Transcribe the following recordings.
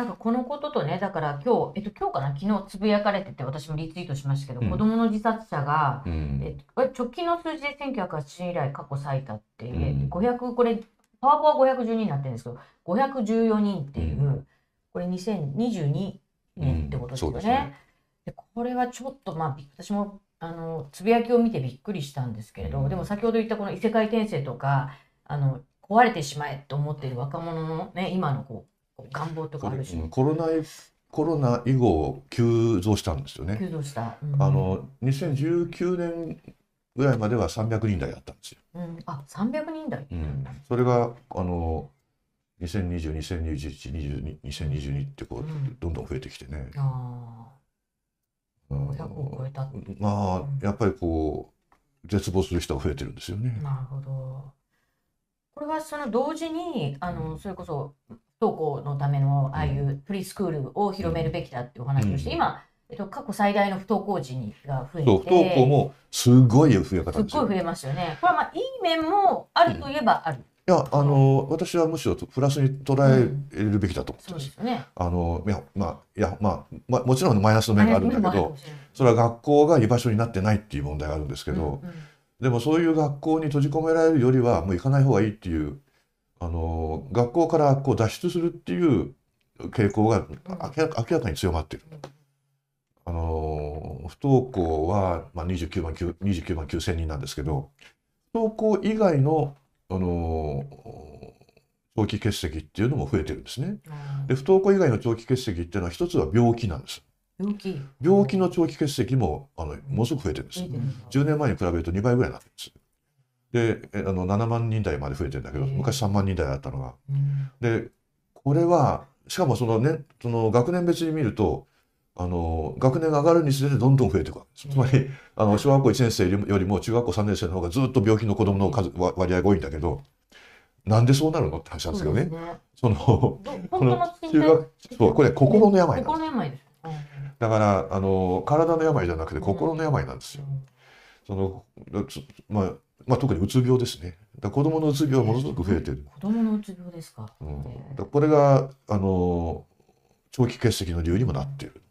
なんかこのこととね、だから今日、えっと、今日かな、昨日つぶやかれてて、私もリツイートしましたけど、うん。子供の自殺者が、うん。えっと、直近の数字で1980年以来過去最多って、うん。500、これ、パワポは512になってるんですけど、514人っていう、うこれ2022年ってことですよね。うんね。でこれはちょっと、まあ、び私もあのつぶやきを見てびっくりしたんですけれど、うん。でも先ほど言ったこの異世界転生とかあの壊れてしまえと思っている若者の、ね、今のこう願望とかあるし、うんコロナコロナ以後急増したんですよね。急増した、うん。あの2019年ぐらいまでは300人台あったんですよ。うん、あ300人台、うん、それがあの2020、2021、22 2022ってこううん。どんどん増えてきてね。ああうん500を超えた。ってまあうん。やっぱりこう絶望する人が増えてるんですよね。なるほど。これはその同時にあのそれこそ不登校のためのああいうプリスクールを広めるべきだっていうお話をして、うん今、えっと、過去最大の不登校児が増えてそう不登校もすごい増え方ですっごい増えますよね。これはまあいい面もあるといえばある。いやあの私はむしろプラスに捉えるべきだと思ってそうま。ですすよね。あのいやまあいやまあ、まあ、もちろんマイナスの面があるんだけどそれは学校が居場所になってないっていう問題があるんですけど、うんうんでもそういう学校に閉じ込められるよりはもう行かない方がいいっていうあの学校からこう脱出するっていう傾向が明らかに強まっている。あの不登校は、まあ、29万9 29万9千人なんですけど不登校以外のあの長期欠席っていうのも増えてるんですね。で不登校以外の長期欠席っていうのは一つは病気なんです。病気。病気の長期欠席もあのものすごく増えてるんです増え。てるんだ10年前に比べると2倍ぐらいになってるんです。でえあの7万人台まで増えてるんだけど昔3万人台だったのが。うんでこれはしかもその,、ね、その学年別に見るとあの学年が上がるにつれてどんどん増えていくわけです。つまりあの小学校1年生よりも中学校3年生の方がずっと病気の子どもの数わ割合が多いんだけどなんでそうなるのって話なんですよね。そねそのどこの中学そうこれ心の病なんです心の病です。うんだからあの体の病じゃなくて心の病なんですよ。そのつまあまあ、特にうつ病ですね。だ子供のうつ病はものすごく増えてる。子供のうつ病ですか。うん、だこれがあの長期欠席の理由にもなっている。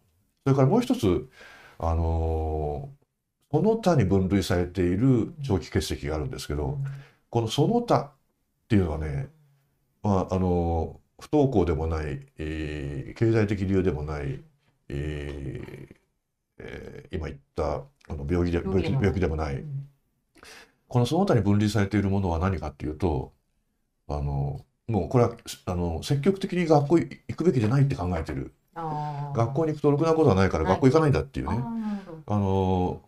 それからもう一つあのその他に分類されている長期欠席があるんですけど、このその他っていうのはね、まあ、あの不登校でもない、えー経済的理由でもない、えーえー今言ったあの病気で病気病気でもない、うんこのその他に分離されているものは何かっていうとあのもうこれはあの積極的に学校行くべきでないって考えてる。学校に行くとろくなことはないから学校行かないんだっていうね。あの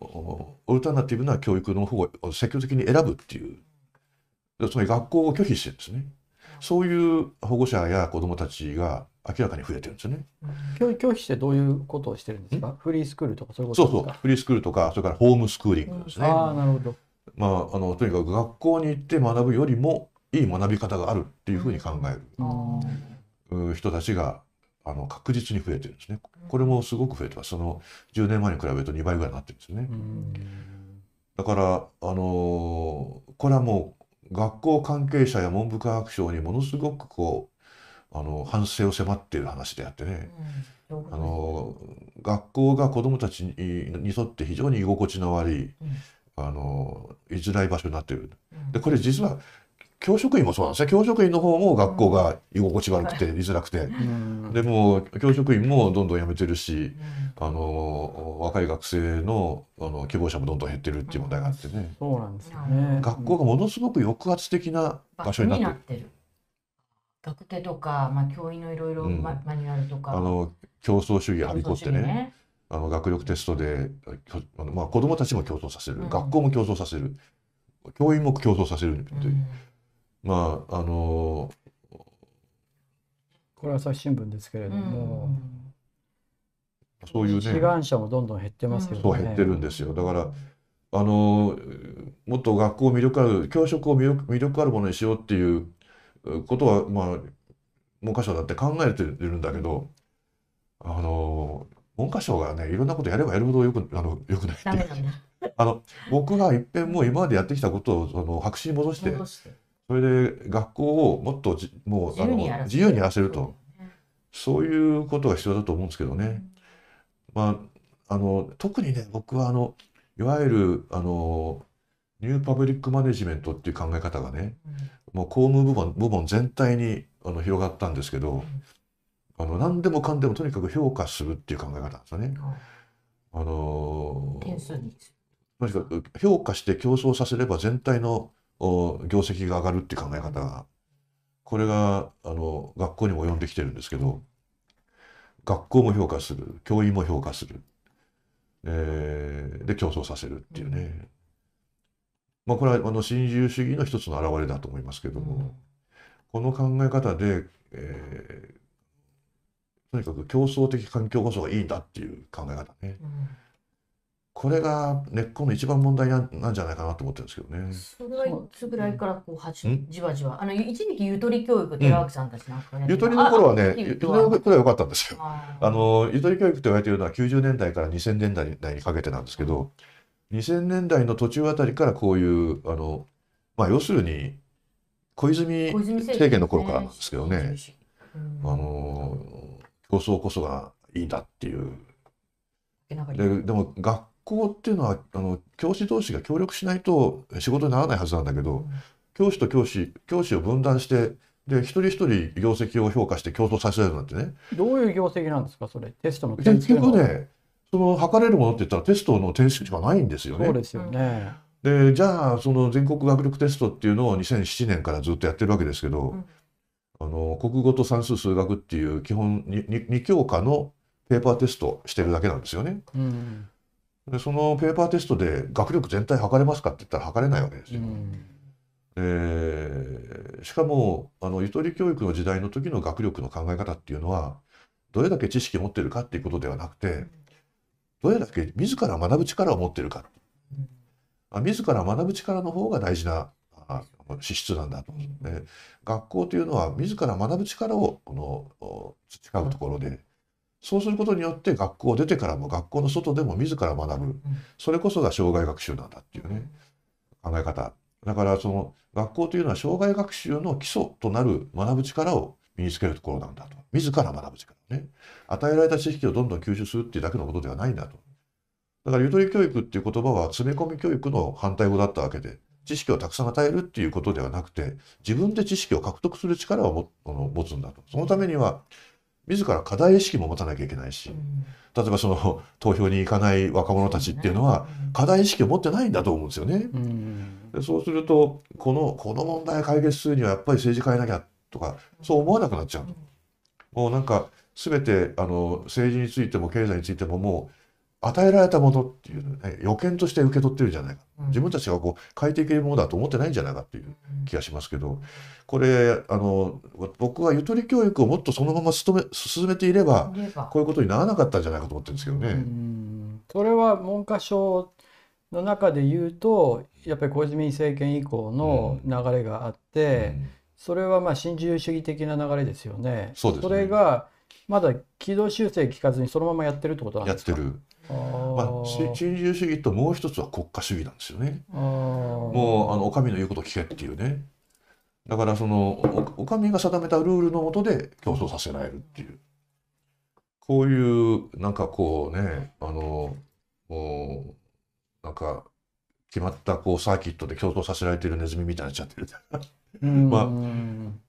オルタナティブな教育の方を積極的に選ぶっていう。つまり学校を拒否してるんですね。そういう保護者や子どもたちが明らかに増えてるんですよね。うん。教教師ってどういうことをしてるんですか？フリースクールとかそういうこそうそう。フリースクールとかそれからホームスクーリングですね。ああなるほどまああのとにかく学校に行って学ぶよりもいい学び方があるっていうふうに考える。人たちがあの確実に増えてるんですね。これもすごく増えてます。その10年前に比べると2倍ぐらいになってるんですよね。うん。だから、あのーこれはもう学校関係者や文部科学省にものすごくこうあの反省を迫っている話であってね、うん。あのー学校が子どもたちににとって非常に居心地の悪い、あのー居づらい場所になっている。うん。でこれ実は教職員もそうなんですね。教職員の方も学校が居心地悪くて居づらくて。うん。でも教職員もどんどん辞めてるし、うん。あの若い学生のあの希望者もどんどん減ってるっていう問題があってね、そうなんですよね。学校がものすごく抑圧的な場所になってる。学手とか、まあ、教員のいろいろうん。ママニュアルとか。あの競争主義はびこってね、あの学力テストであのまあ子どもたちも競争させる、うん。学校も競争させる。教員も競争させる、う。ん。まああのこれは朝日新聞ですけれども、そういうね。志願者もどんどん減ってますけどね。そう減ってるんですよ。だからあのもっと学校を魅力ある教職を魅力魅力あるものにしようっていうことはまあ文科省だって考えてるんだけどあの文科省がねいろんなことやればやるほどよくあのよくないって。いう。あの僕がいっぺんもう今までやってきたことをその白紙に戻してそれで学校をもっとじもうあの自由にやらせると。そういうことが必要だと思うんですけどね。まあ、あの特にね僕はあのいわゆるあのニューパブリックマネジメントっていう考え方がねもう公務部門部門全体にあの広がったんですけど、あの何でもかんでもとにかく評価するっていう考え方なんですよね。あの点数に。とにかく評価して競争させれば全体のお業績が上がるっていう考え方がこれがあの学校にも及んできてるんですけど学校も評価する教員も評価する、えーで競争させるっていうね、まあこれはあの新自由主義の一つの表れだと思いますけども、この考え方で、えーとにかく競争的環境こそがいいんだっていう考え方ね。これが根っこの一番問題なんじゃないかなと思ってるんですけどね。それはいつぐらいからこうはじん？じわじわ？あの一時期ゆとり教育寺脇さん。たちなんかね。ゆとりの頃はね、あゆとりの頃は良かったんですよ。ああのゆとり教育と言われているのは90年代から2000年代にかけてなんですけど、2000年代の途中あたりからこういうあの、まあ、要するに小泉政権の頃からなんですけどね、うん。あの競争こそがいいんだっていう。ででも学校っていうのはあの教師同士が協力しないと仕事にならないはずなんだけど、教師と教師教師を分断してで一人一人業績を評価して競争させるなんてねどういう業績なんですかそれ？テストの点結数の局ねその測れるものって言ったらテストの点数しかないんですよね。そうですよね。でじゃあその全国学力テストっていうのを2007年からずっとやってるわけですけど、うんあの国語と算数数学っていう基本 2, 教科のペーパーテストしてるだけなんですよね。うんでそのペーパーテストで学力全体測れますかって言ったら測れないわけですよ。うんでしかもあのゆとり教育の時代の時の学力の考え方っていうのはどれだけ知識を持ってるかっていうことではなくてどれだけ自ら学ぶ力を持ってるかあ自ら学ぶ力の方が大事なあ資質なんだと、ね。学校というのは自ら学ぶ力をこのお培うところでそうすることによって学校を出てからも学校の外でも自ら学ぶ。それこそが生涯学習なんだっていうね考え方。だからその学校というのは生涯学習の基礎となる学ぶ力を身につけるところなんだと。自ら学ぶ力ね。与えられた知識をどんどん吸収するっていうだけのことではないんだと。だからゆとり教育っていう言葉は詰め込み教育の反対語だったわけで知識をたくさん与えるっていうことではなくて自分で知識を獲得する力を持つんだと。そのためには自ら課題意識も持たなきゃいけないし例えばその投票に行かない若者たちっていうのは課題意識を持ってないんだと思うんですよね。うん。でそうするとこのこの問題を解決するにはやっぱり政治変えなきゃとかそう思わなくなっちゃう。もうなんか全てあの政治についても経済についてももう与えられたものっていう、ね、予見として受け取ってるんじゃないか自分たちがこう変えていけるものだと思ってないんじゃないかっていう気がしますけどこれあの僕はゆとり教育をもっとそのまま進め進めていればこういうことにならなかったんじゃないかと思ってるんですけどうね。ん。それは文科省の中で言うとやっぱり小泉政権以降の流れがあって、それはまあ新自由主義的な流れですよね。そうですね。れがまだ軌道修正聞かずにそのままやってるってことなんですか？やってる、あまあ、新自由主義ともう一つは国家主義なんですよね。もうあのお上の言うこと聞けっていうね。だからそのおお上が定めたルールの下で競争させられるっていう。こういうなんかこうねあのもうなんか決まったこうサーキットで競争させられてるネズミみたいになっちゃってる。うん。ま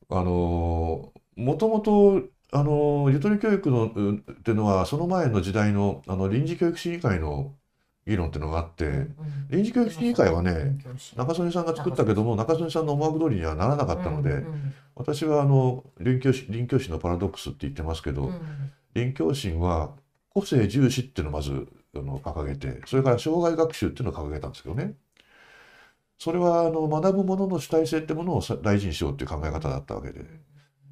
ああのもともとあのゆとり教育のうっていうのはその前の時代のあの臨時教育審議会の議論っていうのがあって臨時教育審議会はね中曽根さんが作ったけども中曽根さんの思惑通りにはならなかったので、私はあの臨教師臨教師のパラドックスって言ってますけど、臨教心は個性重視っていうのをまずあの掲げてそれから障害学習っていうのを掲げたんですけどね。それはあの学ぶものの主体性ってものをさ大事にしようっていう考え方だったわけで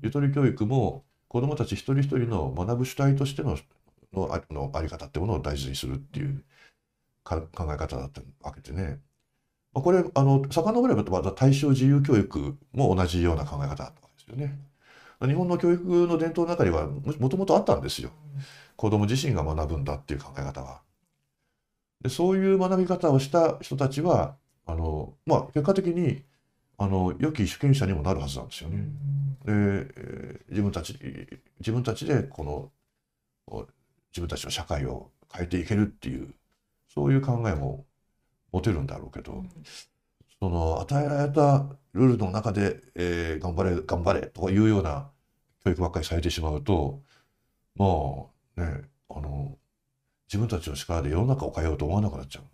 ゆとり教育も子どもたち一人一人の学ぶ主体としてののあのあり方ってものを大事にするっていう考え方だったわけでね。まあこれあの遡ればまた大正自由教育も同じような考え方だったわけですよね。日本の教育の伝統の中にはもともとあったんですよ。子供自身が学ぶんだっていう考え方は。でそういう学び方をした人たちはあの、まあ、結果的にあの良き主権者にもなるはずなんですよね。で、えー自分たち自分たちでこのお自分たちの社会を変えていけるっていうそういう考えも持てるんだろうけど、その与えられたルールの中で、えー頑張れ頑張れとかいうような教育ばっかりされてしまうとまあねあの自分たちの力で世の中を変えようと思わなくなっちゃう。